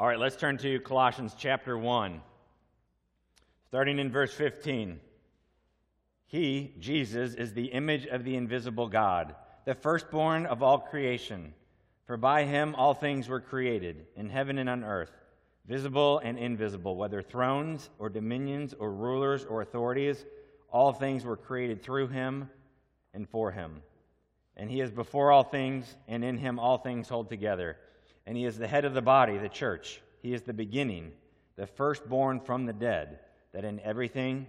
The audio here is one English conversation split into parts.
All right, let's turn to Colossians chapter 1, starting in verse 15. He, Jesus, is the image of the invisible God, the firstborn of all creation. For by him all things were created, in heaven and on earth, visible and invisible, whether thrones or dominions or rulers or authorities, all things were created through him and for him. And he is before all things, and in him all things hold together. And he is the head of the body, the church. He is the beginning, the firstborn from the dead, that in everything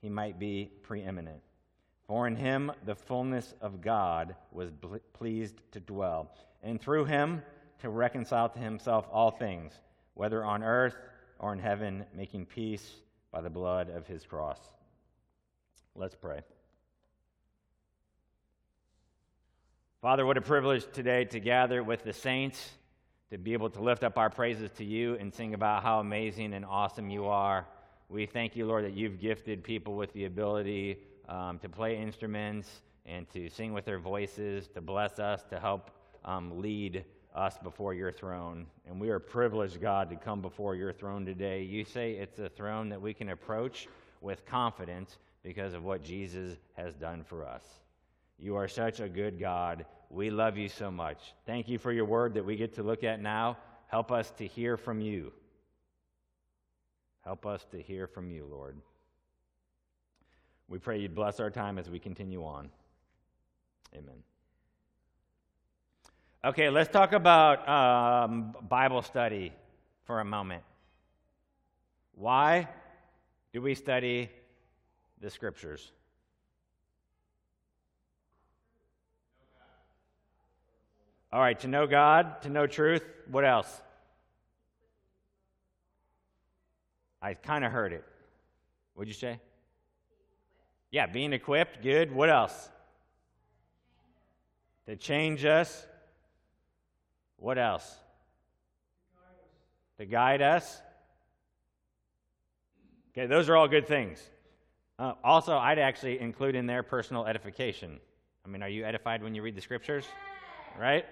he might be preeminent. For in him the fullness of God was pleased to dwell, and through him to reconcile to himself all things, whether on earth or in heaven, making peace by the blood of his cross. Let's pray. Father, what a privilege today to gather with the saints, to be able to lift up our praises to you and sing about how amazing and awesome you are. We thank you, Lord, that you've gifted people with the ability um, to play instruments and to sing with their voices, to bless us, to help um, lead us before your throne. And we are privileged, God, to come before your throne today. You say it's a throne that we can approach with confidence because of what Jesus has done for us. You are such a good God. We love you so much. Thank you for your word that we get to look at now. Help us to hear from you. Help us to hear from you, Lord. We pray you bless our time as we continue on. Amen. Okay, let's talk about um, Bible study for a moment. Why do we study the scriptures? All right, to know God, to know truth. What else? I kind of heard it. What'd you say? Yeah, being equipped. Good. What else? To change us. What else? To guide us. Okay, those are all good things. Uh, also, I'd actually include in there personal edification. I mean, are you edified when you read the scriptures? Right?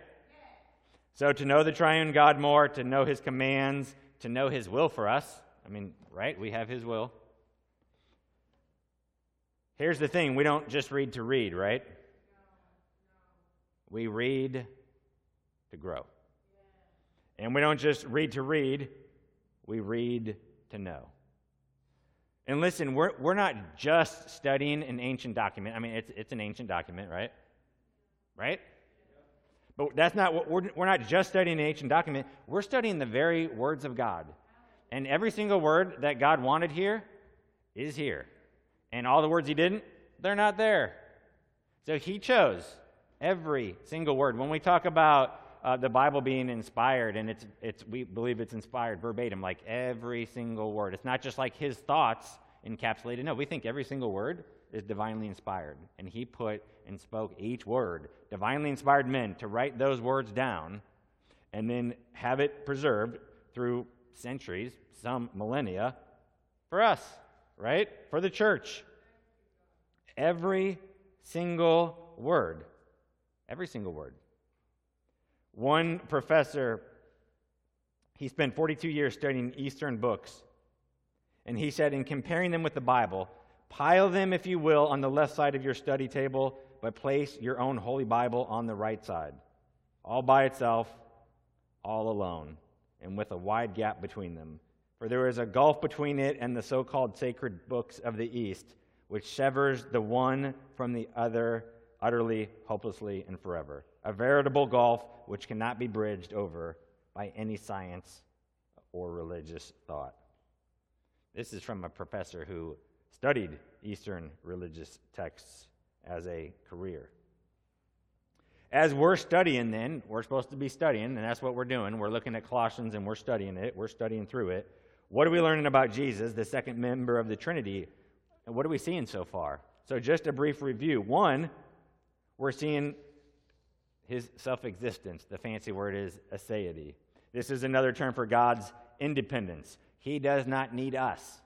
So, to know the triune God more, to know his commands, to know his will for us. I mean, right? We have his will. Here's the thing we don't just read to read, right? We read to grow. And we don't just read to read, we read to know. And listen, we're, we're not just studying an ancient document. I mean, it's, it's an ancient document, right? Right? But that's not what we're, we're not just studying an ancient document, we're studying the very words of God. And every single word that God wanted here is here. And all the words he didn't, they're not there. So he chose every single word. When we talk about uh, the Bible being inspired, and it's, it's, we believe it's inspired verbatim, like every single word. It's not just like his thoughts encapsulated. No, we think every single word is divinely inspired. And he put and spoke each word, divinely inspired men, to write those words down and then have it preserved through centuries, some millennia, for us, right? For the church. Every single word. Every single word. One professor, he spent 42 years studying Eastern books. And he said, in comparing them with the Bible, Pile them, if you will, on the left side of your study table, but place your own Holy Bible on the right side, all by itself, all alone, and with a wide gap between them. For there is a gulf between it and the so called sacred books of the East, which severs the one from the other utterly, hopelessly, and forever. A veritable gulf which cannot be bridged over by any science or religious thought. This is from a professor who studied Eastern religious texts as a career. As we're studying, then, we're supposed to be studying, and that's what we're doing. We're looking at Colossians and we're studying it, we're studying through it. What are we learning about Jesus, the second member of the Trinity? And what are we seeing so far? So, just a brief review. One, we're seeing his self existence. The fancy word is aseity. This is another term for God's independence. He does not need us.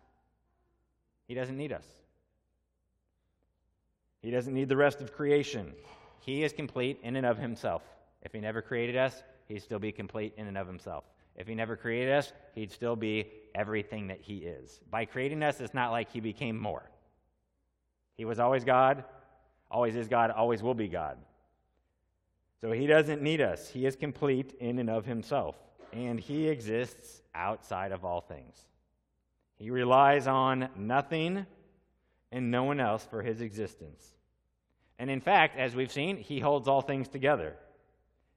He doesn't need us. He doesn't need the rest of creation. He is complete in and of himself. If he never created us, he'd still be complete in and of himself. If he never created us, he'd still be everything that he is. By creating us, it's not like he became more. He was always God, always is God, always will be God. So he doesn't need us. He is complete in and of himself, and he exists outside of all things. He relies on nothing and no one else for his existence. And in fact, as we've seen, he holds all things together.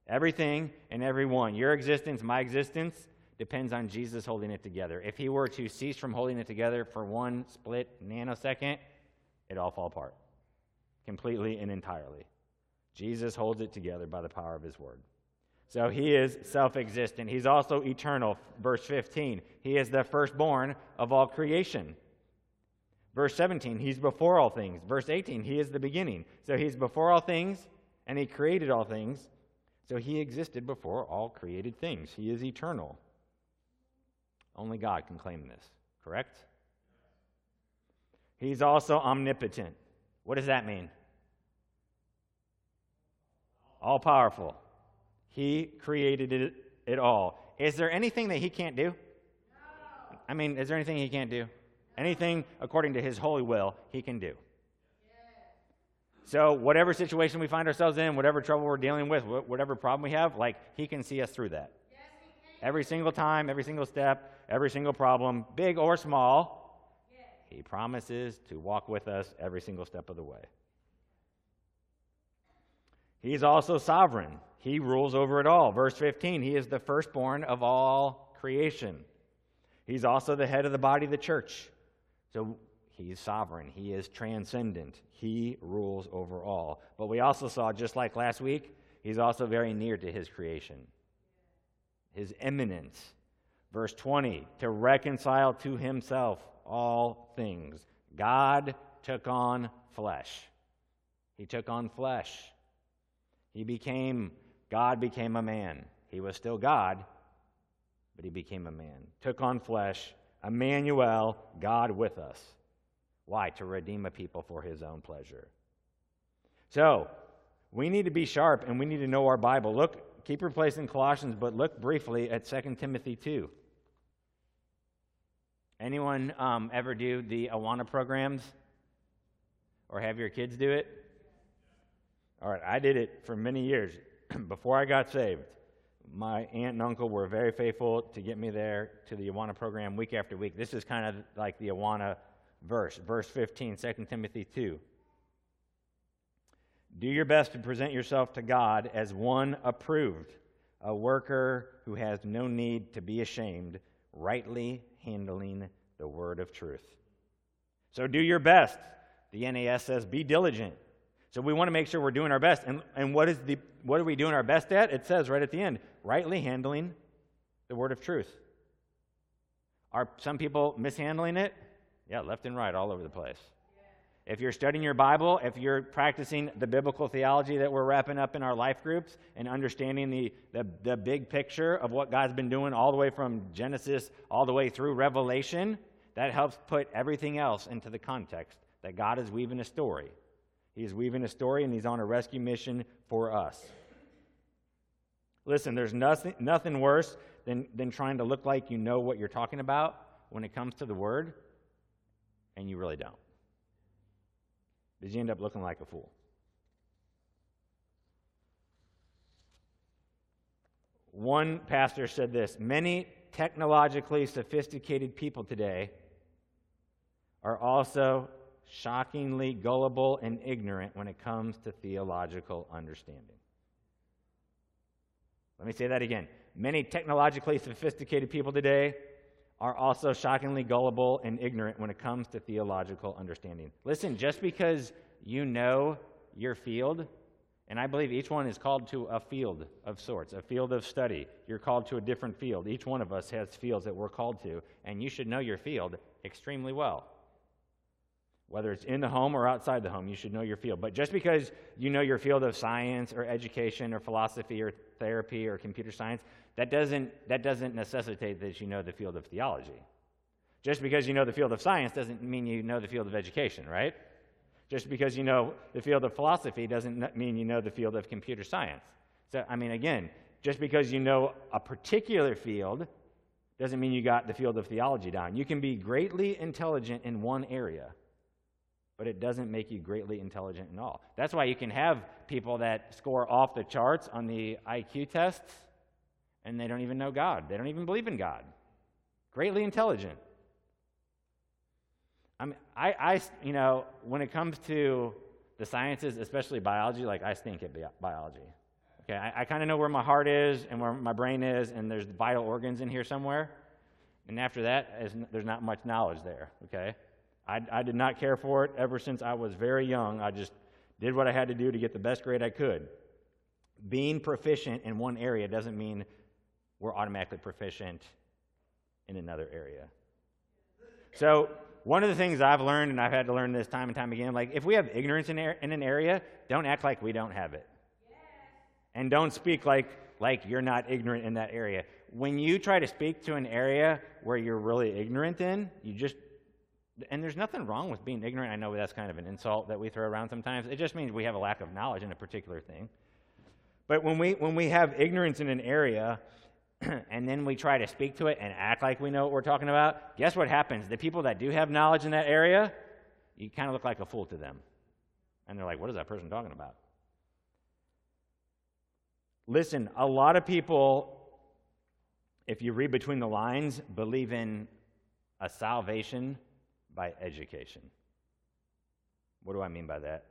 Everything and everyone. Your existence, my existence, depends on Jesus holding it together. If he were to cease from holding it together for one split nanosecond, it'd all fall apart completely and entirely. Jesus holds it together by the power of his word. So he is self existent. He's also eternal. Verse 15, he is the firstborn of all creation. Verse 17, he's before all things. Verse 18, he is the beginning. So he's before all things, and he created all things. So he existed before all created things. He is eternal. Only God can claim this, correct? He's also omnipotent. What does that mean? All powerful. He created it, it all. Is there anything that he can't do? No. I mean, is there anything he can't do? Anything according to his holy will, he can do. So, whatever situation we find ourselves in, whatever trouble we're dealing with, whatever problem we have, like, he can see us through that. Every single time, every single step, every single problem, big or small, he promises to walk with us every single step of the way. He's also sovereign. He rules over it all. Verse 15, he is the firstborn of all creation. He's also the head of the body of the church. So he's sovereign. He is transcendent. He rules over all. But we also saw, just like last week, he's also very near to his creation, his immanence. Verse 20, to reconcile to himself all things. God took on flesh. He took on flesh. He became, God became a man. He was still God, but he became a man. Took on flesh, Emmanuel, God with us. Why? To redeem a people for his own pleasure. So, we need to be sharp and we need to know our Bible. Look, keep replacing Colossians, but look briefly at 2 Timothy 2. Anyone um, ever do the Awana programs? Or have your kids do it? All right, I did it for many years before I got saved. My aunt and uncle were very faithful to get me there to the Awana program week after week. This is kind of like the Awana verse, verse 15, 2 Timothy 2. Do your best to present yourself to God as one approved, a worker who has no need to be ashamed, rightly handling the word of truth. So do your best. The NAS says, be diligent. So we want to make sure we're doing our best. And, and what, is the, what are we doing our best at? It says right at the end rightly handling the word of truth. Are some people mishandling it? Yeah, left and right, all over the place. If you're studying your Bible, if you're practicing the biblical theology that we're wrapping up in our life groups and understanding the, the, the, big picture of what God's been doing all the way from Genesis all the way through Revelation, that helps put everything else into the context that God is weaving a story. He's weaving a story and he's on a rescue mission for us. Listen, there's nothing, nothing worse than, than trying to look like you know what you're talking about when it comes to the word, and you really don't. Because you end up looking like a fool. One pastor said this Many technologically sophisticated people today are also shockingly gullible and ignorant when it comes to theological understanding. Let me say that again. Many technologically sophisticated people today are also shockingly gullible and ignorant when it comes to theological understanding. Listen, just because you know your field, and I believe each one is called to a field of sorts, a field of study. You're called to a different field. Each one of us has fields that we're called to, and you should know your field extremely well. Whether it's in the home or outside the home, you should know your field. But just because you know your field of science or education or philosophy or therapy or computer science, that doesn't, that doesn't necessitate that you know the field of theology. Just because you know the field of science doesn't mean you know the field of education, right? Just because you know the field of philosophy doesn't mean you know the field of computer science. So, I mean, again, just because you know a particular field doesn't mean you got the field of theology down. You can be greatly intelligent in one area, but it doesn't make you greatly intelligent at all. That's why you can have people that score off the charts on the IQ tests and they don't even know God. They don't even believe in God. Greatly intelligent. I mean, I, I you know, when it comes to the sciences, especially biology, like I stink at biology. Okay, I, I kind of know where my heart is and where my brain is, and there's vital organs in here somewhere. And after that, there's not much knowledge there. Okay, I, I did not care for it ever since I was very young. I just did what I had to do to get the best grade I could. Being proficient in one area doesn't mean we're automatically proficient in another area. So one of the things I've learned, and I've had to learn this time and time again, like if we have ignorance in, in an area, don't act like we don't have it. And don't speak like, like you're not ignorant in that area. When you try to speak to an area where you're really ignorant in, you just, and there's nothing wrong with being ignorant. I know that's kind of an insult that we throw around sometimes. It just means we have a lack of knowledge in a particular thing. But when we, when we have ignorance in an area, and then we try to speak to it and act like we know what we're talking about, guess what happens? The people that do have knowledge in that area, you kind of look like a fool to them. And they're like, what is that person talking about? Listen, a lot of people, if you read between the lines, believe in a salvation by education. What do I mean by that?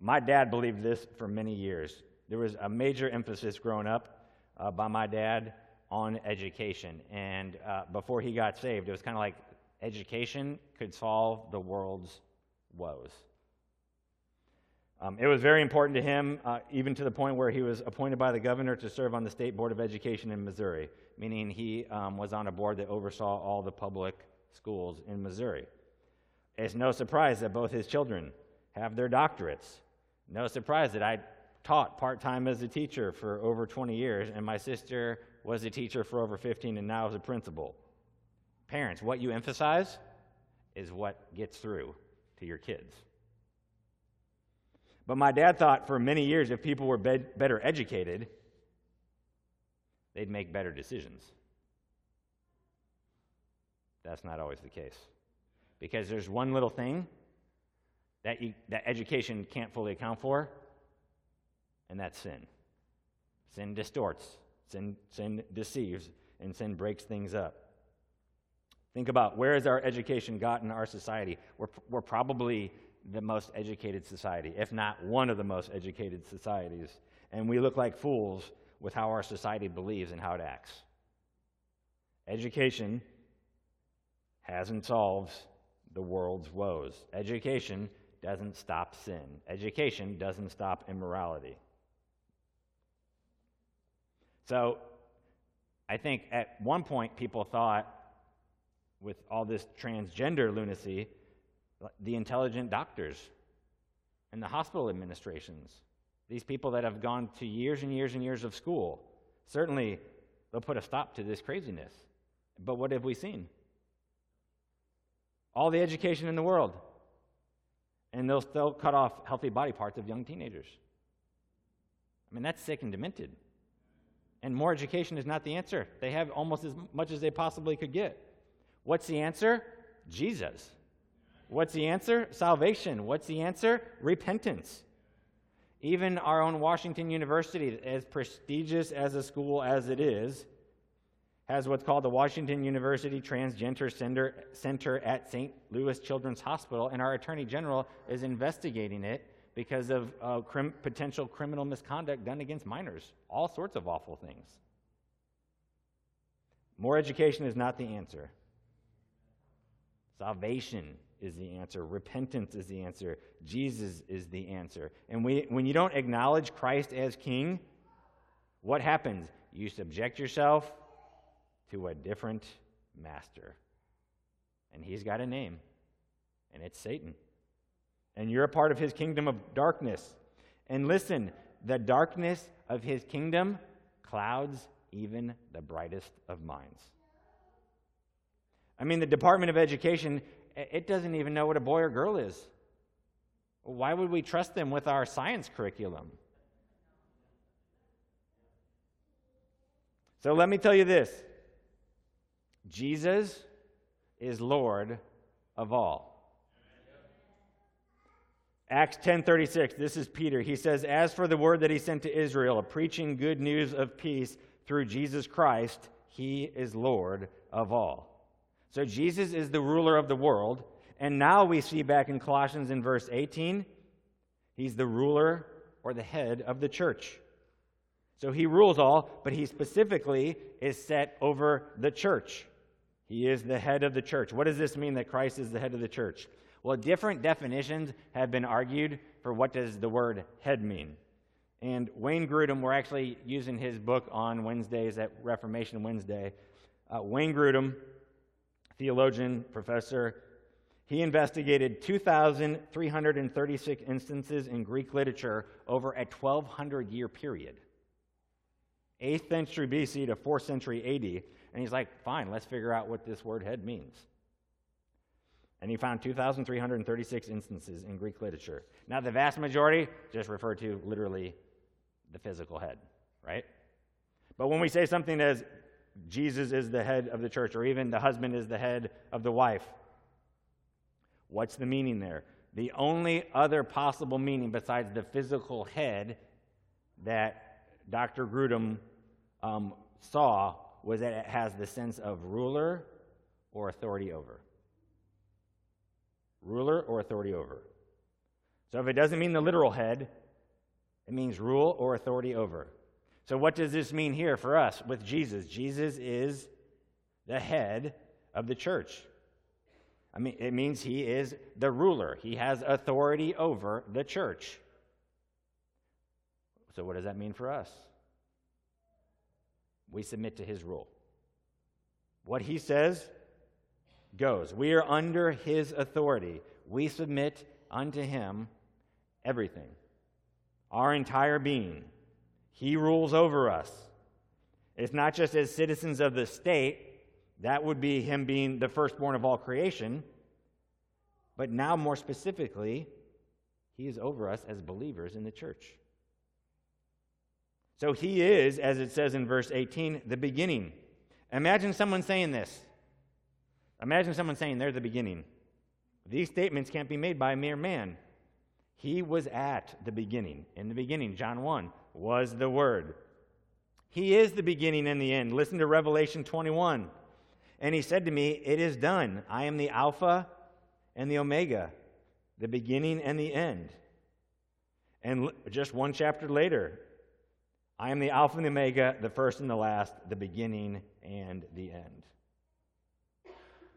My dad believed this for many years. There was a major emphasis growing up uh, by my dad on education. And uh, before he got saved, it was kind of like education could solve the world's woes. Um, it was very important to him, uh, even to the point where he was appointed by the governor to serve on the State Board of Education in Missouri, meaning he um, was on a board that oversaw all the public schools in Missouri. It's no surprise that both his children have their doctorates. No surprise that I taught part time as a teacher for over 20 years, and my sister was a teacher for over 15 and now is a principal. Parents, what you emphasize is what gets through to your kids. But my dad thought for many years if people were be- better educated, they'd make better decisions. That's not always the case. Because there's one little thing that, you, that education can't fully account for, and that's sin. Sin distorts, sin, sin deceives, and sin breaks things up. Think about where has our education gotten our society? We're, we're probably the most educated society, if not one of the most educated societies. And we look like fools with how our society believes and how it acts. Education hasn't solved the world's woes. Education doesn't stop sin. Education doesn't stop immorality. So I think at one point people thought, with all this transgender lunacy, the intelligent doctors and the hospital administrations, these people that have gone to years and years and years of school, certainly they'll put a stop to this craziness. But what have we seen? All the education in the world, and they'll still cut off healthy body parts of young teenagers. I mean, that's sick and demented. And more education is not the answer. They have almost as much as they possibly could get. What's the answer? Jesus. What's the answer? Salvation. What's the answer? Repentance. Even our own Washington University, as prestigious as a school as it is, has what's called the Washington University Transgender Center, Center at St. Louis Children's Hospital, and our Attorney General is investigating it because of uh, crim- potential criminal misconduct done against minors. All sorts of awful things. More education is not the answer. Salvation is the answer. Repentance is the answer. Jesus is the answer. And we, when you don't acknowledge Christ as King, what happens? You subject yourself to a different master. And he's got a name, and it's Satan and you're a part of his kingdom of darkness. And listen, the darkness of his kingdom clouds even the brightest of minds. I mean, the Department of Education, it doesn't even know what a boy or girl is. Why would we trust them with our science curriculum? So let me tell you this Jesus is Lord of all. Acts 10:36 this is Peter he says as for the word that he sent to Israel preaching good news of peace through Jesus Christ he is Lord of all. So Jesus is the ruler of the world and now we see back in Colossians in verse 18 he's the ruler or the head of the church. So he rules all but he specifically is set over the church. He is the head of the church. What does this mean that Christ is the head of the church? Well, different definitions have been argued for what does the word head mean. And Wayne Grudem, we're actually using his book on Wednesdays at Reformation Wednesday. Uh, Wayne Grudem, theologian, professor, he investigated 2,336 instances in Greek literature over a 1,200 year period. 8th century BC to 4th century AD. And he's like, fine, let's figure out what this word head means. And he found 2,336 instances in Greek literature. Now, the vast majority just refer to literally the physical head, right? But when we say something as Jesus is the head of the church, or even the husband is the head of the wife, what's the meaning there? The only other possible meaning besides the physical head that Dr. Grudem um, saw was that it has the sense of ruler or authority over. Ruler or authority over. So if it doesn't mean the literal head, it means rule or authority over. So what does this mean here for us with Jesus? Jesus is the head of the church. I mean, it means he is the ruler. He has authority over the church. So, what does that mean for us? We submit to his rule. What he says goes. We are under his authority. We submit unto him everything, our entire being. He rules over us. It's not just as citizens of the state, that would be him being the firstborn of all creation, but now more specifically, he is over us as believers in the church. So he is, as it says in verse 18, the beginning. Imagine someone saying this. Imagine someone saying they're the beginning. These statements can't be made by a mere man. He was at the beginning. In the beginning, John 1, was the Word. He is the beginning and the end. Listen to Revelation 21. And he said to me, It is done. I am the Alpha and the Omega, the beginning and the end. And just one chapter later, I am the Alpha and the Omega, the first and the last, the beginning and the end.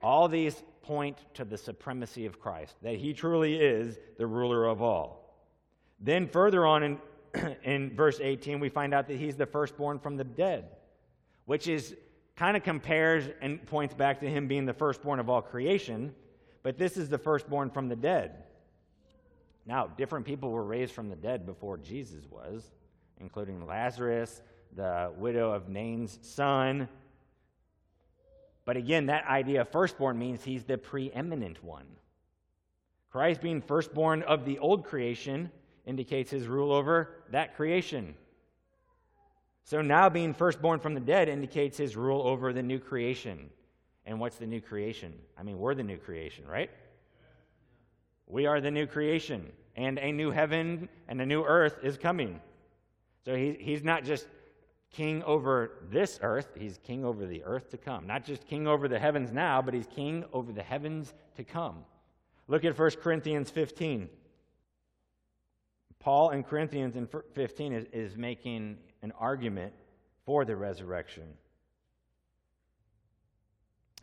All these point to the supremacy of Christ, that he truly is the ruler of all. Then, further on in, in verse 18, we find out that he's the firstborn from the dead, which is kind of compares and points back to him being the firstborn of all creation, but this is the firstborn from the dead. Now, different people were raised from the dead before Jesus was including Lazarus, the widow of Nain's son. But again, that idea of firstborn means he's the preeminent one. Christ being firstborn of the old creation indicates his rule over that creation. So now being firstborn from the dead indicates his rule over the new creation. And what's the new creation? I mean, we're the new creation, right? We are the new creation, and a new heaven and a new earth is coming. So he, he's not just king over this earth, he's king over the earth to come. Not just king over the heavens now, but he's king over the heavens to come. Look at 1 Corinthians 15. Paul in Corinthians in 15 is, is making an argument for the resurrection.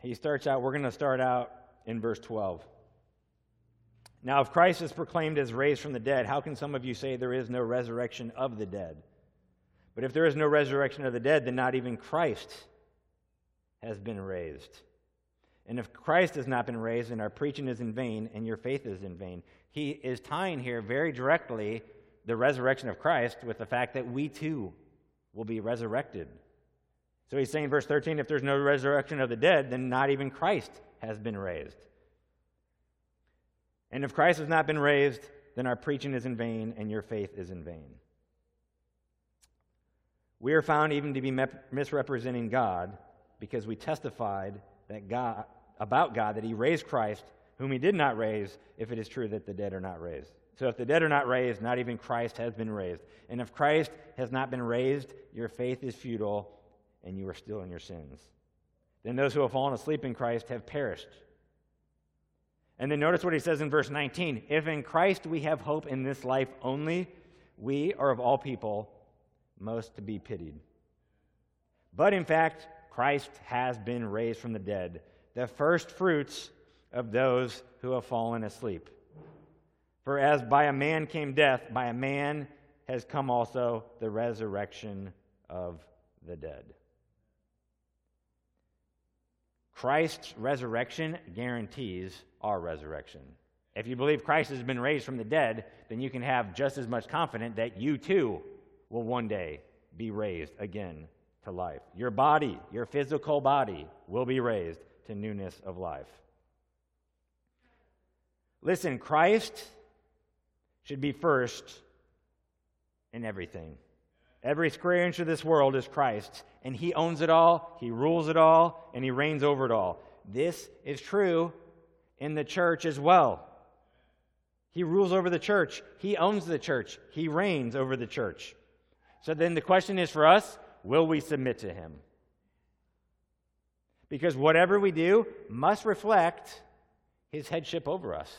He starts out, we're going to start out in verse 12. Now, if Christ is proclaimed as raised from the dead, how can some of you say there is no resurrection of the dead? But if there is no resurrection of the dead, then not even Christ has been raised. And if Christ has not been raised, then our preaching is in vain and your faith is in vain. He is tying here very directly the resurrection of Christ with the fact that we too will be resurrected. So he's saying, verse 13, if there's no resurrection of the dead, then not even Christ has been raised. And if Christ has not been raised, then our preaching is in vain and your faith is in vain. We are found even to be misrepresenting God because we testified that God, about God that he raised Christ, whom he did not raise, if it is true that the dead are not raised. So if the dead are not raised, not even Christ has been raised. And if Christ has not been raised, your faith is futile and you are still in your sins. Then those who have fallen asleep in Christ have perished. And then notice what he says in verse 19 If in Christ we have hope in this life only, we are of all people most to be pitied. But in fact, Christ has been raised from the dead, the first fruits of those who have fallen asleep. For as by a man came death, by a man has come also the resurrection of the dead. Christ's resurrection guarantees our resurrection. If you believe Christ has been raised from the dead, then you can have just as much confidence that you too will one day be raised again to life. Your body, your physical body, will be raised to newness of life. Listen, Christ should be first in everything. Every square inch of this world is Christ's, and He owns it all, He rules it all, and He reigns over it all. This is true in the church as well. He rules over the church, He owns the church, He reigns over the church. So then the question is for us will we submit to Him? Because whatever we do must reflect His headship over us.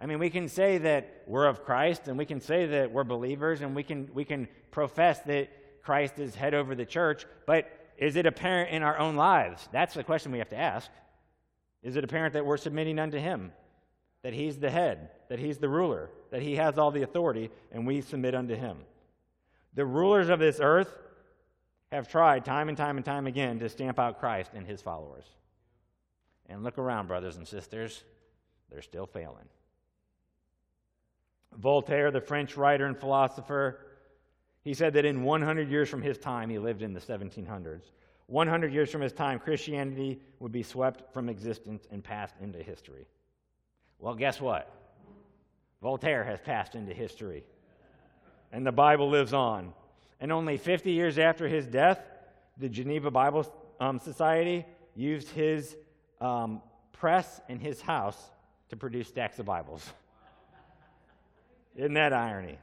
I mean, we can say that we're of Christ and we can say that we're believers and we can, we can profess that Christ is head over the church, but is it apparent in our own lives? That's the question we have to ask. Is it apparent that we're submitting unto Him? That He's the head, that He's the ruler, that He has all the authority, and we submit unto Him? The rulers of this earth have tried time and time and time again to stamp out Christ and His followers. And look around, brothers and sisters, they're still failing. Voltaire, the French writer and philosopher, he said that in 100 years from his time, he lived in the 1700s, 100 years from his time, Christianity would be swept from existence and passed into history. Well, guess what? Voltaire has passed into history, and the Bible lives on. And only 50 years after his death, the Geneva Bible um, Society used his um, press and his house to produce stacks of Bibles. Isn't that irony?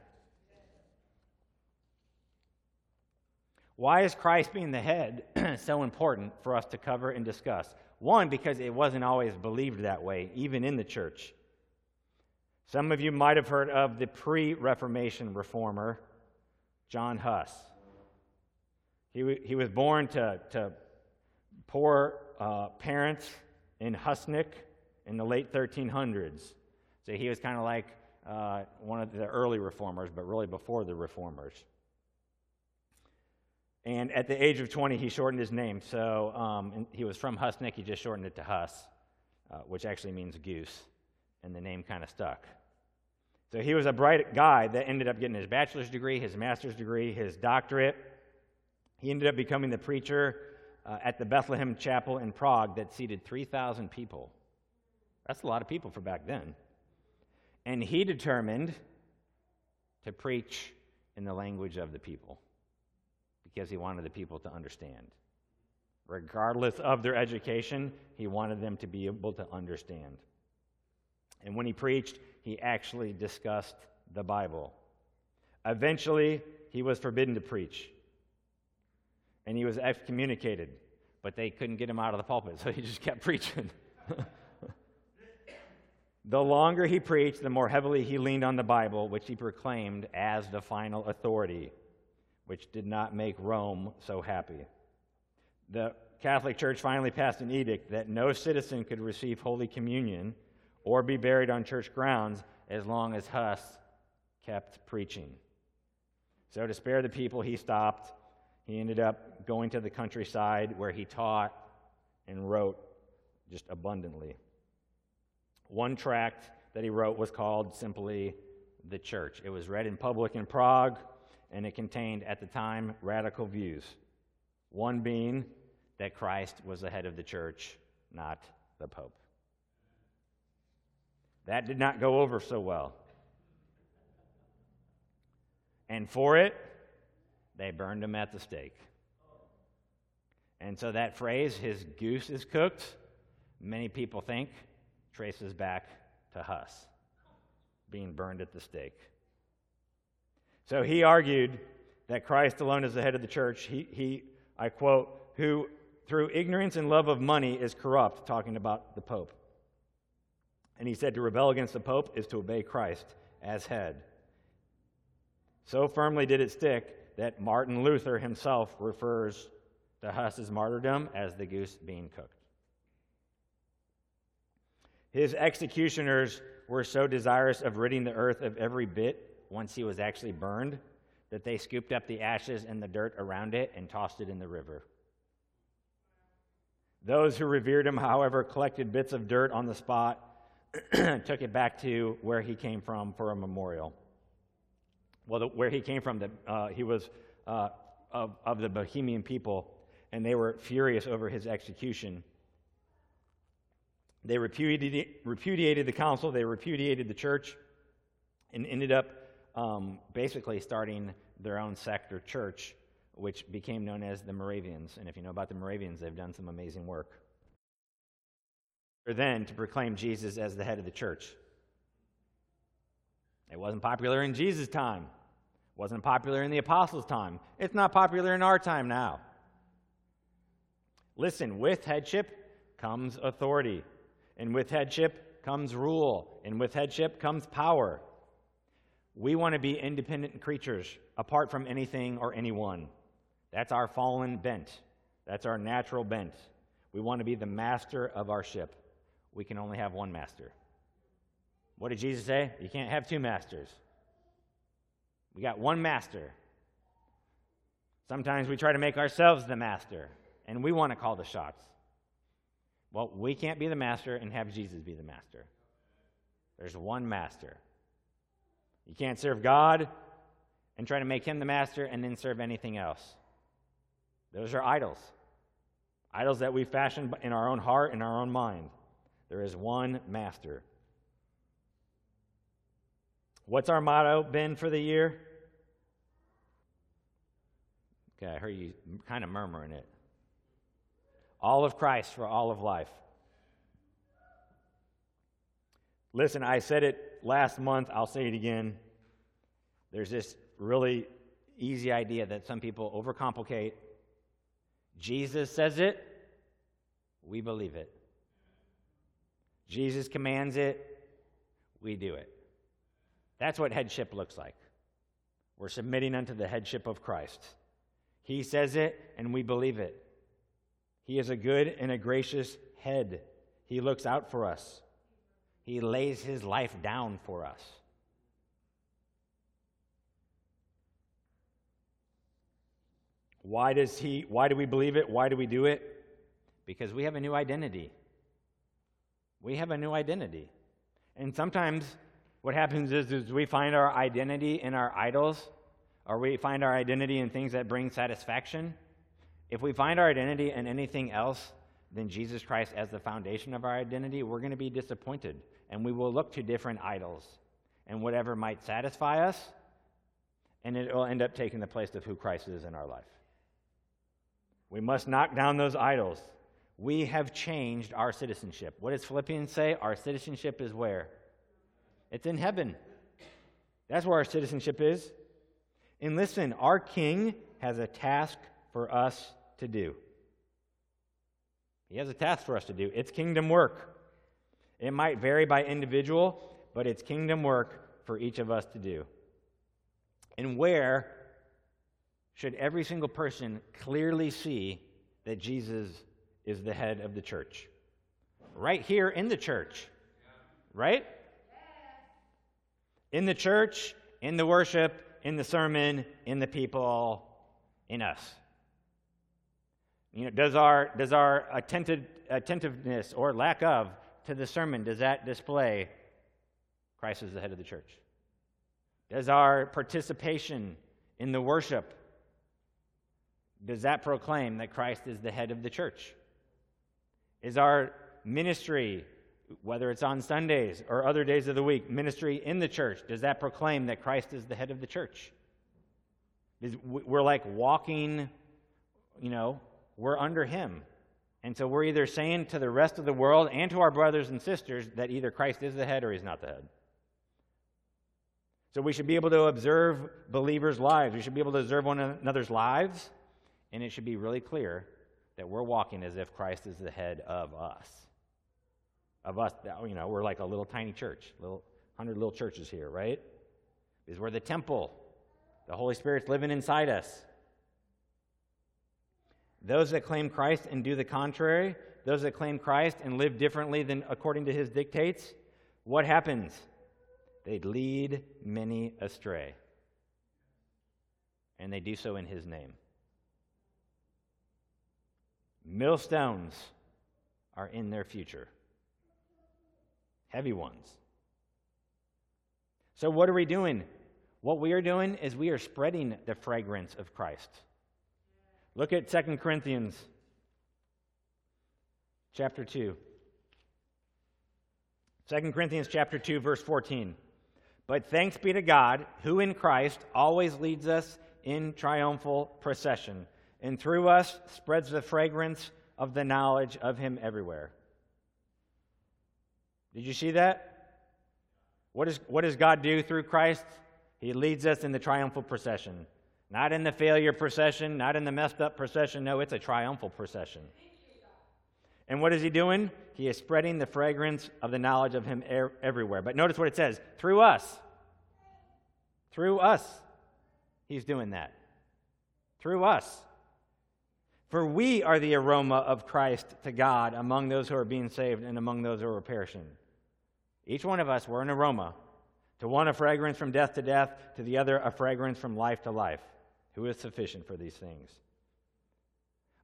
Why is Christ being the head so important for us to cover and discuss? One, because it wasn't always believed that way, even in the church. Some of you might have heard of the pre Reformation reformer, John Huss. He, he was born to, to poor uh, parents in Husinec in the late 1300s. So he was kind of like uh, one of the early reformers, but really before the reformers. And at the age of 20, he shortened his name. So um, he was from Husinec, he just shortened it to Huss, uh, which actually means goose. And the name kind of stuck. So he was a bright guy that ended up getting his bachelor's degree, his master's degree, his doctorate. He ended up becoming the preacher uh, at the Bethlehem Chapel in Prague that seated 3,000 people. That's a lot of people for back then. And he determined to preach in the language of the people because he wanted the people to understand. Regardless of their education, he wanted them to be able to understand. And when he preached, he actually discussed the Bible. Eventually, he was forbidden to preach. And he was excommunicated, but they couldn't get him out of the pulpit, so he just kept preaching. The longer he preached, the more heavily he leaned on the Bible, which he proclaimed as the final authority, which did not make Rome so happy. The Catholic Church finally passed an edict that no citizen could receive Holy Communion or be buried on church grounds as long as Huss kept preaching. So, to spare the people, he stopped. He ended up going to the countryside where he taught and wrote just abundantly. One tract that he wrote was called simply The Church. It was read in public in Prague, and it contained, at the time, radical views. One being that Christ was the head of the church, not the Pope. That did not go over so well. And for it, they burned him at the stake. And so that phrase, his goose is cooked, many people think traces back to Huss being burned at the stake. So he argued that Christ alone is the head of the church. He, he I quote, who through ignorance and love of money is corrupt, talking about the Pope. And he said to rebel against the Pope is to obey Christ as head. So firmly did it stick that Martin Luther himself refers to Huss's martyrdom as the goose being cooked. His executioners were so desirous of ridding the earth of every bit once he was actually burned that they scooped up the ashes and the dirt around it and tossed it in the river. Those who revered him, however, collected bits of dirt on the spot, took it back to where he came from for a memorial. Well, the, where he came from, the, uh, he was uh, of, of the Bohemian people, and they were furious over his execution. They repudiated, repudiated the council, they repudiated the church, and ended up um, basically starting their own sect or church, which became known as the Moravians. And if you know about the Moravians, they've done some amazing work. Or then to proclaim Jesus as the head of the church. It wasn't popular in Jesus' time. It wasn't popular in the apostles' time. It's not popular in our time now. Listen, with headship comes authority. And with headship comes rule. And with headship comes power. We want to be independent creatures apart from anything or anyone. That's our fallen bent. That's our natural bent. We want to be the master of our ship. We can only have one master. What did Jesus say? You can't have two masters. We got one master. Sometimes we try to make ourselves the master, and we want to call the shots. Well, we can't be the master and have Jesus be the master. There's one master. You can't serve God and try to make him the master and then serve anything else. Those are idols. Idols that we fashion in our own heart and our own mind. There is one master. What's our motto been for the year? Okay, I heard you kind of murmuring it. All of Christ for all of life. Listen, I said it last month, I'll say it again. There's this really easy idea that some people overcomplicate. Jesus says it, we believe it. Jesus commands it, we do it. That's what headship looks like. We're submitting unto the headship of Christ. He says it, and we believe it. He is a good and a gracious head. He looks out for us. He lays his life down for us. Why does he why do we believe it? Why do we do it? Because we have a new identity. We have a new identity. And sometimes what happens is, is we find our identity in our idols, or we find our identity in things that bring satisfaction. If we find our identity in anything else than Jesus Christ as the foundation of our identity, we're going to be disappointed and we will look to different idols and whatever might satisfy us, and it will end up taking the place of who Christ is in our life. We must knock down those idols. We have changed our citizenship. What does Philippians say? Our citizenship is where? It's in heaven. That's where our citizenship is. And listen, our King has a task for us to do. He has a task for us to do. It's kingdom work. It might vary by individual, but it's kingdom work for each of us to do. And where should every single person clearly see that Jesus is the head of the church? Right here in the church. Right? In the church, in the worship, in the sermon, in the people, in us. You know, does our, does our attentive, attentiveness or lack of to the sermon, does that display Christ as the head of the church? Does our participation in the worship, does that proclaim that Christ is the head of the church? Is our ministry, whether it's on Sundays or other days of the week, ministry in the church, does that proclaim that Christ is the head of the church? We're like walking, you know, we're under Him. And so we're either saying to the rest of the world and to our brothers and sisters that either Christ is the head or He's not the head. So we should be able to observe believers' lives. We should be able to observe one another's lives, and it should be really clear that we're walking as if Christ is the head of us. Of us, you know, we're like a little tiny church, little hundred little churches here, right? Because we're the temple. The Holy Spirit's living inside us. Those that claim Christ and do the contrary, those that claim Christ and live differently than according to his dictates, what happens? They lead many astray. And they do so in his name. Millstones are in their future, heavy ones. So, what are we doing? What we are doing is we are spreading the fragrance of Christ. Look at 2 Corinthians chapter 2. 2 Corinthians chapter 2 verse 14. But thanks be to God, who in Christ always leads us in triumphal procession, and through us spreads the fragrance of the knowledge of him everywhere. Did you see that? What, is, what does God do through Christ? He leads us in the triumphal procession. Not in the failure procession, not in the messed up procession. No, it's a triumphal procession. And what is he doing? He is spreading the fragrance of the knowledge of him er- everywhere. But notice what it says through us. Through us. He's doing that. Through us. For we are the aroma of Christ to God among those who are being saved and among those who are perishing. Each one of us, we're an aroma. To one, a fragrance from death to death, to the other, a fragrance from life to life. Who is sufficient for these things?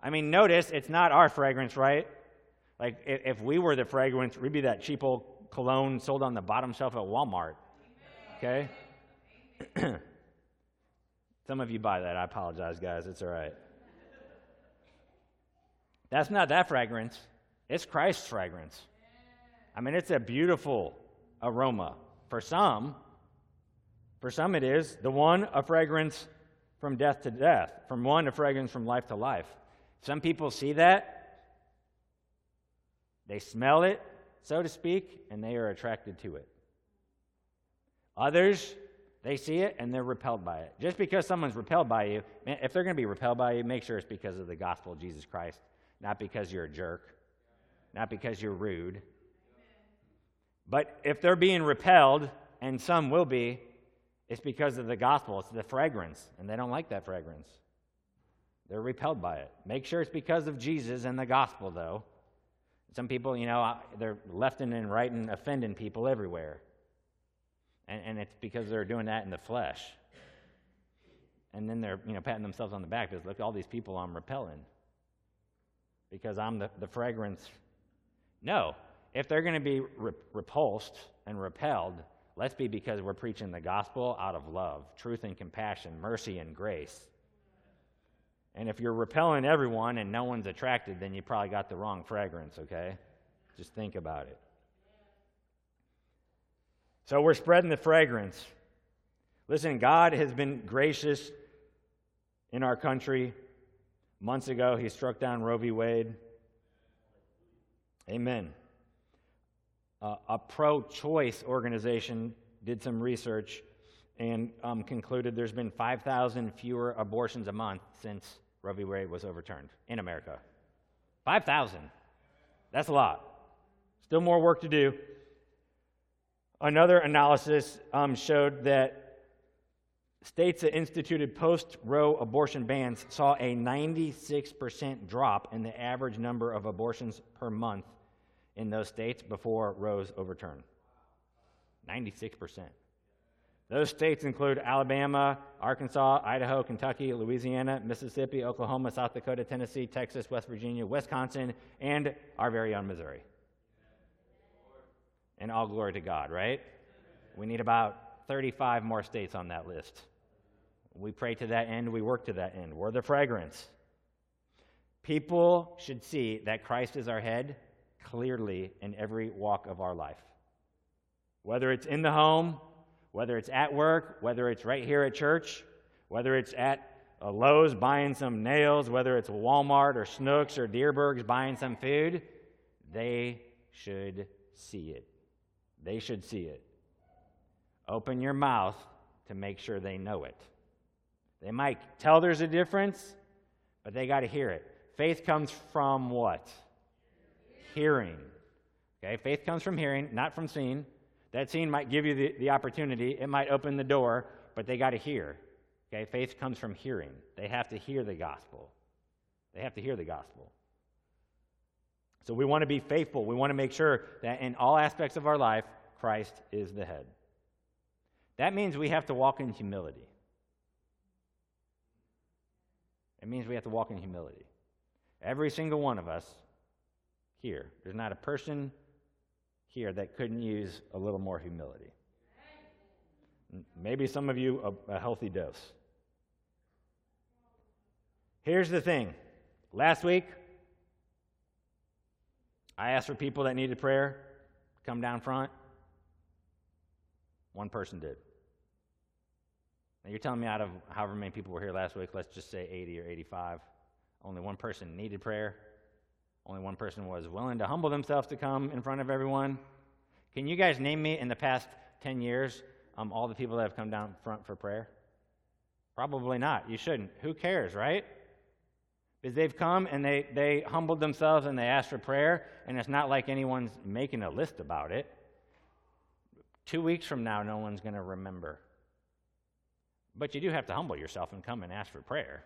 I mean, notice it's not our fragrance, right? Like, if we were the fragrance, we'd be that cheap old cologne sold on the bottom shelf at Walmart. Okay? Some of you buy that. I apologize, guys. It's all right. That's not that fragrance, it's Christ's fragrance. I mean, it's a beautiful aroma. For some, for some it is. The one, a fragrance from death to death. From one, a fragrance from life to life. Some people see that, they smell it, so to speak, and they are attracted to it. Others, they see it and they're repelled by it. Just because someone's repelled by you, if they're going to be repelled by you, make sure it's because of the gospel of Jesus Christ not because you're a jerk, not because you're rude. But if they're being repelled, and some will be, it's because of the gospel. It's the fragrance, and they don't like that fragrance. They're repelled by it. Make sure it's because of Jesus and the gospel, though. Some people, you know, they're left and right and offending people everywhere. And, and it's because they're doing that in the flesh. And then they're, you know, patting themselves on the back because look, all these people I'm repelling because I'm the, the fragrance. No. If they're going to be re- repulsed and repelled, let's be because we're preaching the gospel out of love, truth and compassion, mercy and grace. And if you're repelling everyone and no one's attracted, then you probably got the wrong fragrance, okay? Just think about it. So we're spreading the fragrance. Listen, God has been gracious in our country Months ago, he struck down Roe v. Wade. Amen. Uh, a pro choice organization did some research and um, concluded there's been 5,000 fewer abortions a month since Roe v. Wade was overturned in America. 5,000. That's a lot. Still more work to do. Another analysis um, showed that States that instituted post Roe abortion bans saw a 96% drop in the average number of abortions per month in those states before Roe's overturn. 96%. Those states include Alabama, Arkansas, Idaho, Kentucky, Louisiana, Mississippi, Oklahoma, South Dakota, Tennessee, Texas, West Virginia, Wisconsin, and our very own Missouri. And all glory to God, right? We need about 35 more states on that list. We pray to that end, we work to that end. We're the fragrance. People should see that Christ is our head clearly in every walk of our life. Whether it's in the home, whether it's at work, whether it's right here at church, Whether it's at a Lowe's buying some nails, whether it's Walmart or Schnucks or Dierberg's buying some food, they should see it. They should see it. Open your mouth to make sure they know it. They might tell there's a difference, but they got to hear it. Faith comes from what? Hearing. Okay, faith comes from hearing, not from seeing. That seeing might give you the, the opportunity, it might open the door, but they got to hear. Okay, faith comes from hearing. They have to hear the gospel. They have to hear the gospel. So we want to be faithful. We want to make sure that in all aspects of our life, Christ is the head. That means we have to walk in humility. It means we have to walk in humility. Every single one of us here, there's not a person here that couldn't use a little more humility. Maybe some of you a, a healthy dose. Here's the thing. Last week, I asked for people that needed prayer come down front. One person did. Now you're telling me out of however many people were here last week, let's just say 80 or 85, only one person needed prayer. Only one person was willing to humble themselves to come in front of everyone. Can you guys name me in the past 10 years um, all the people that have come down front for prayer? Probably not. You shouldn't. Who cares, right? Because they've come and they, they humbled themselves and they asked for prayer, and it's not like anyone's making a list about it. Two weeks from now, no one's going to remember. But you do have to humble yourself and come and ask for prayer.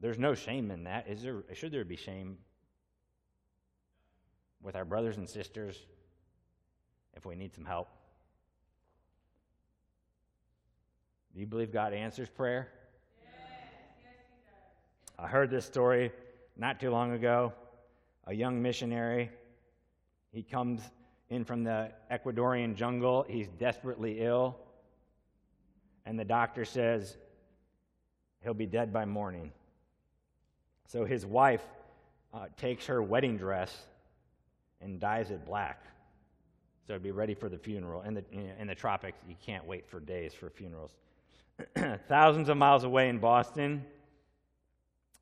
There's no shame in that. Is there, should there be shame with our brothers and sisters if we need some help? Do you believe God answers prayer? Yes, yes. I heard this story not too long ago. A young missionary, he comes in from the Ecuadorian jungle. He's desperately ill. And the doctor says he'll be dead by morning. So his wife uh, takes her wedding dress and dyes it black. So it'd be ready for the funeral. In the, in the tropics, you can't wait for days for funerals. Thousands of miles away in Boston,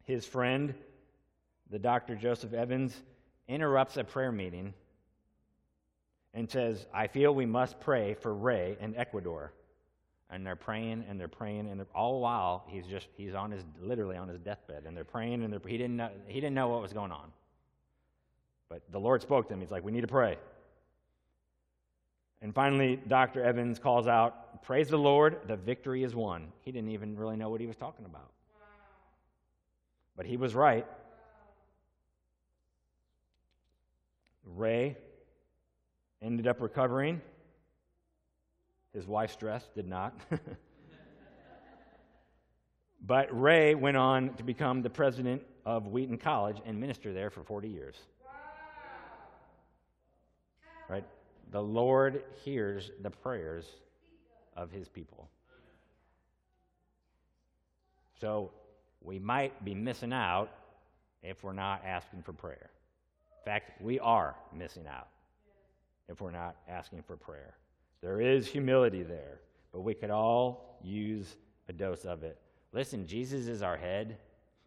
his friend, the Dr. Joseph Evans, interrupts a prayer meeting and says, I feel we must pray for Ray in Ecuador and they're praying and they're praying and they're, all while he's just he's on his literally on his deathbed and they're praying and they're, he didn't know, he didn't know what was going on. But the lord spoke to him. He's like we need to pray. And finally dr evans calls out praise the lord the victory is won. He didn't even really know what he was talking about. But he was right. Ray ended up recovering his wife's dress did not. but Ray went on to become the president of Wheaton College and minister there for 40 years. Right? The Lord hears the prayers of his people. So we might be missing out if we're not asking for prayer. In fact, we are missing out if we're not asking for prayer. There is humility there, but we could all use a dose of it. Listen, Jesus is our head,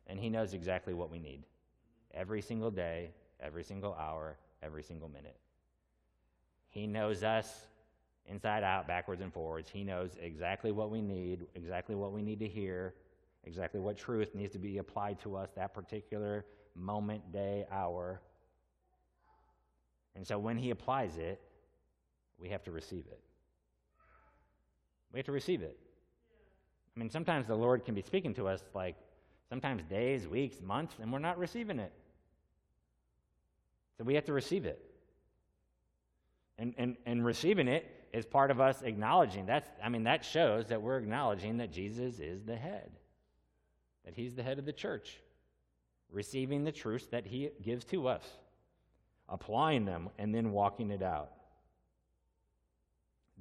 and he knows exactly what we need every single day, every single hour, every single minute. He knows us inside out, backwards and forwards. He knows exactly what we need, exactly what we need to hear, exactly what truth needs to be applied to us that particular moment, day, hour. And so when he applies it, we have to receive it. We have to receive it. I mean, sometimes the Lord can be speaking to us like sometimes days, weeks, months, and we're not receiving it. So we have to receive it. And, and, and receiving it is part of us acknowledging. That's, I mean, that shows that we're acknowledging that Jesus is the head, that he's the head of the church, receiving the truths that he gives to us, applying them, and then walking it out.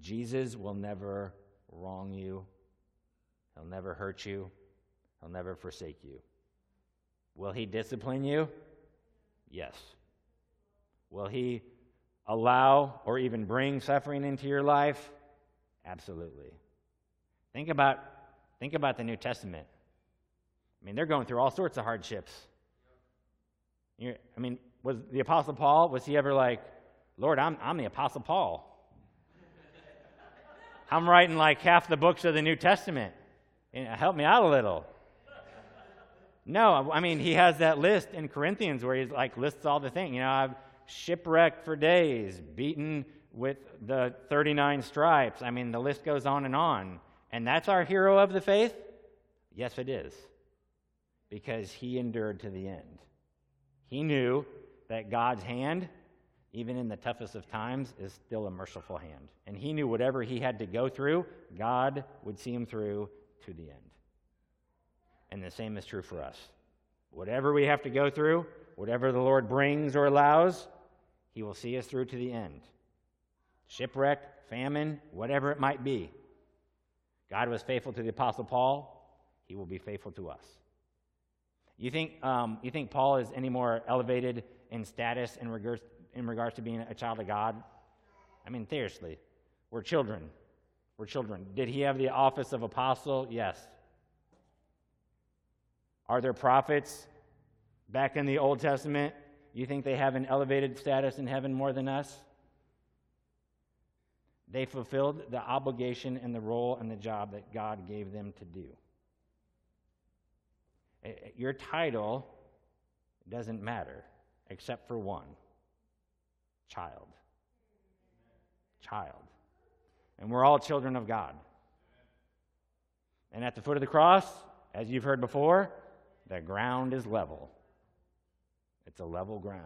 Jesus will never wrong you, He'll never hurt you, He'll never forsake you. Will He discipline you? Yes. Will He allow or even bring suffering into your life? Absolutely. Think about, think about the New Testament. I mean, they're going through all sorts of hardships. You're, I mean, was the Apostle Paul, was he ever like, Lord, I'm, I'm the Apostle Paul? I'm writing like half the books of the New Testament. Help me out a little. No, I mean, he has that list in Corinthians where he's like lists all the things. You know, I've shipwrecked for days, beaten with the 39 stripes. I mean, the list goes on and on. And that's our hero of the faith? Yes, it is. Because he endured to the end. He knew that God's hand, even in the toughest of times, is still a merciful hand. And he knew whatever he had to go through, God would see him through to the end. And the same is true for us. Whatever we have to go through, whatever the Lord brings or allows, He will see us through to the end. Shipwreck, famine, whatever it might be. God was faithful to the Apostle Paul, He will be faithful to us. You think, um, you think Paul is any more elevated in status in regards, in regards to being a child of God? I mean, seriously, we're children. We're children. Did he have the office of apostle? Yes. Are there prophets back in the Old Testament? You think they have an elevated status in heaven more than us? They fulfilled the obligation and the role and the job that God gave them to do. Eh, eh, your title doesn't matter except for one child. Child. And we're all children of God. And at the foot of the cross, as you've heard before, the ground is level. It's a level ground.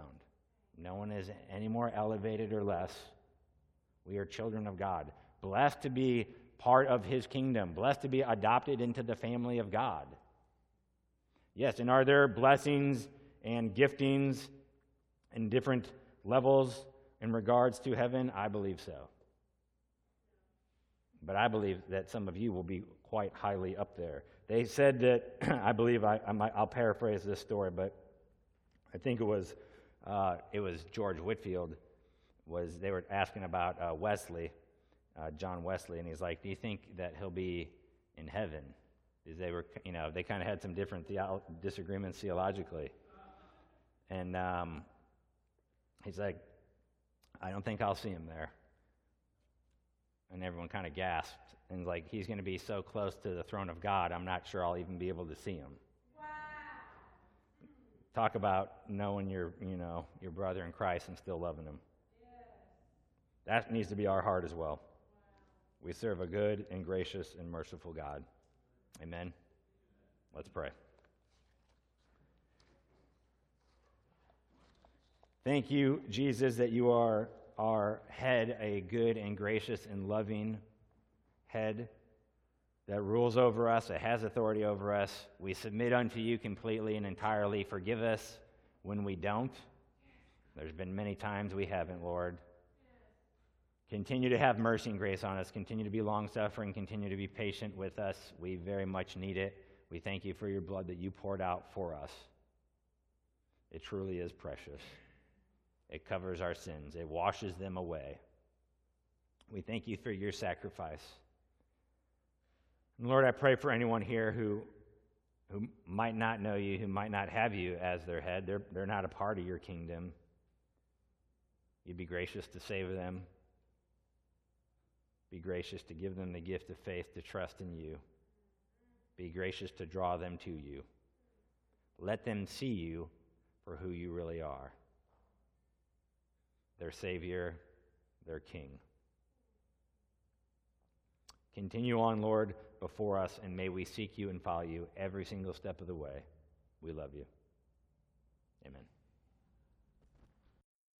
No one is any more elevated or less. We are children of God, blessed to be part of His kingdom, blessed to be adopted into the family of God. Yes, and are there blessings and giftings in different levels in regards to heaven? I believe so. But I believe that some of you will be quite highly up there. They said that, I believe, I, I will paraphrase this story, but I think it was, uh, it was George Whitefield, was, they were asking about uh, Wesley, uh, John Wesley, and he's like, do you think that he'll be in heaven? Because they were, you know, they kind of had some different theo- disagreements theologically. And um, he's like, I don't think I'll see him there. And everyone kind of gasped and like, he's going to be so close to the throne of God, I'm not sure I'll even be able to see him. Wow. Talk about knowing your, you know, your brother in Christ and still loving him. That needs to be our heart as well. Wow. We serve a good and gracious and merciful God. Amen. Let's pray. Thank you, Jesus, that you are our head, a good and gracious and loving head that rules over us, that has authority over us. We submit unto you completely and entirely. Forgive us when we don't. There's been many times we haven't, Lord. Continue to have mercy and grace on us. Continue to be long suffering. Continue to be patient with us. We very much need it. We thank you for your blood that you poured out for us. It truly is precious. It covers our sins, it washes them away. We thank you for your sacrifice. And Lord, I pray for anyone here who, who might not know you, who might not have you as their head. They're, they're not a part of your kingdom. You'd be gracious to save them. Be gracious to give them the gift of faith to trust in you. Be gracious to draw them to you. Let them see you for who you really are their Savior, their King. Continue on, Lord, before us, and may we seek you and follow you every single step of the way. We love you. Amen.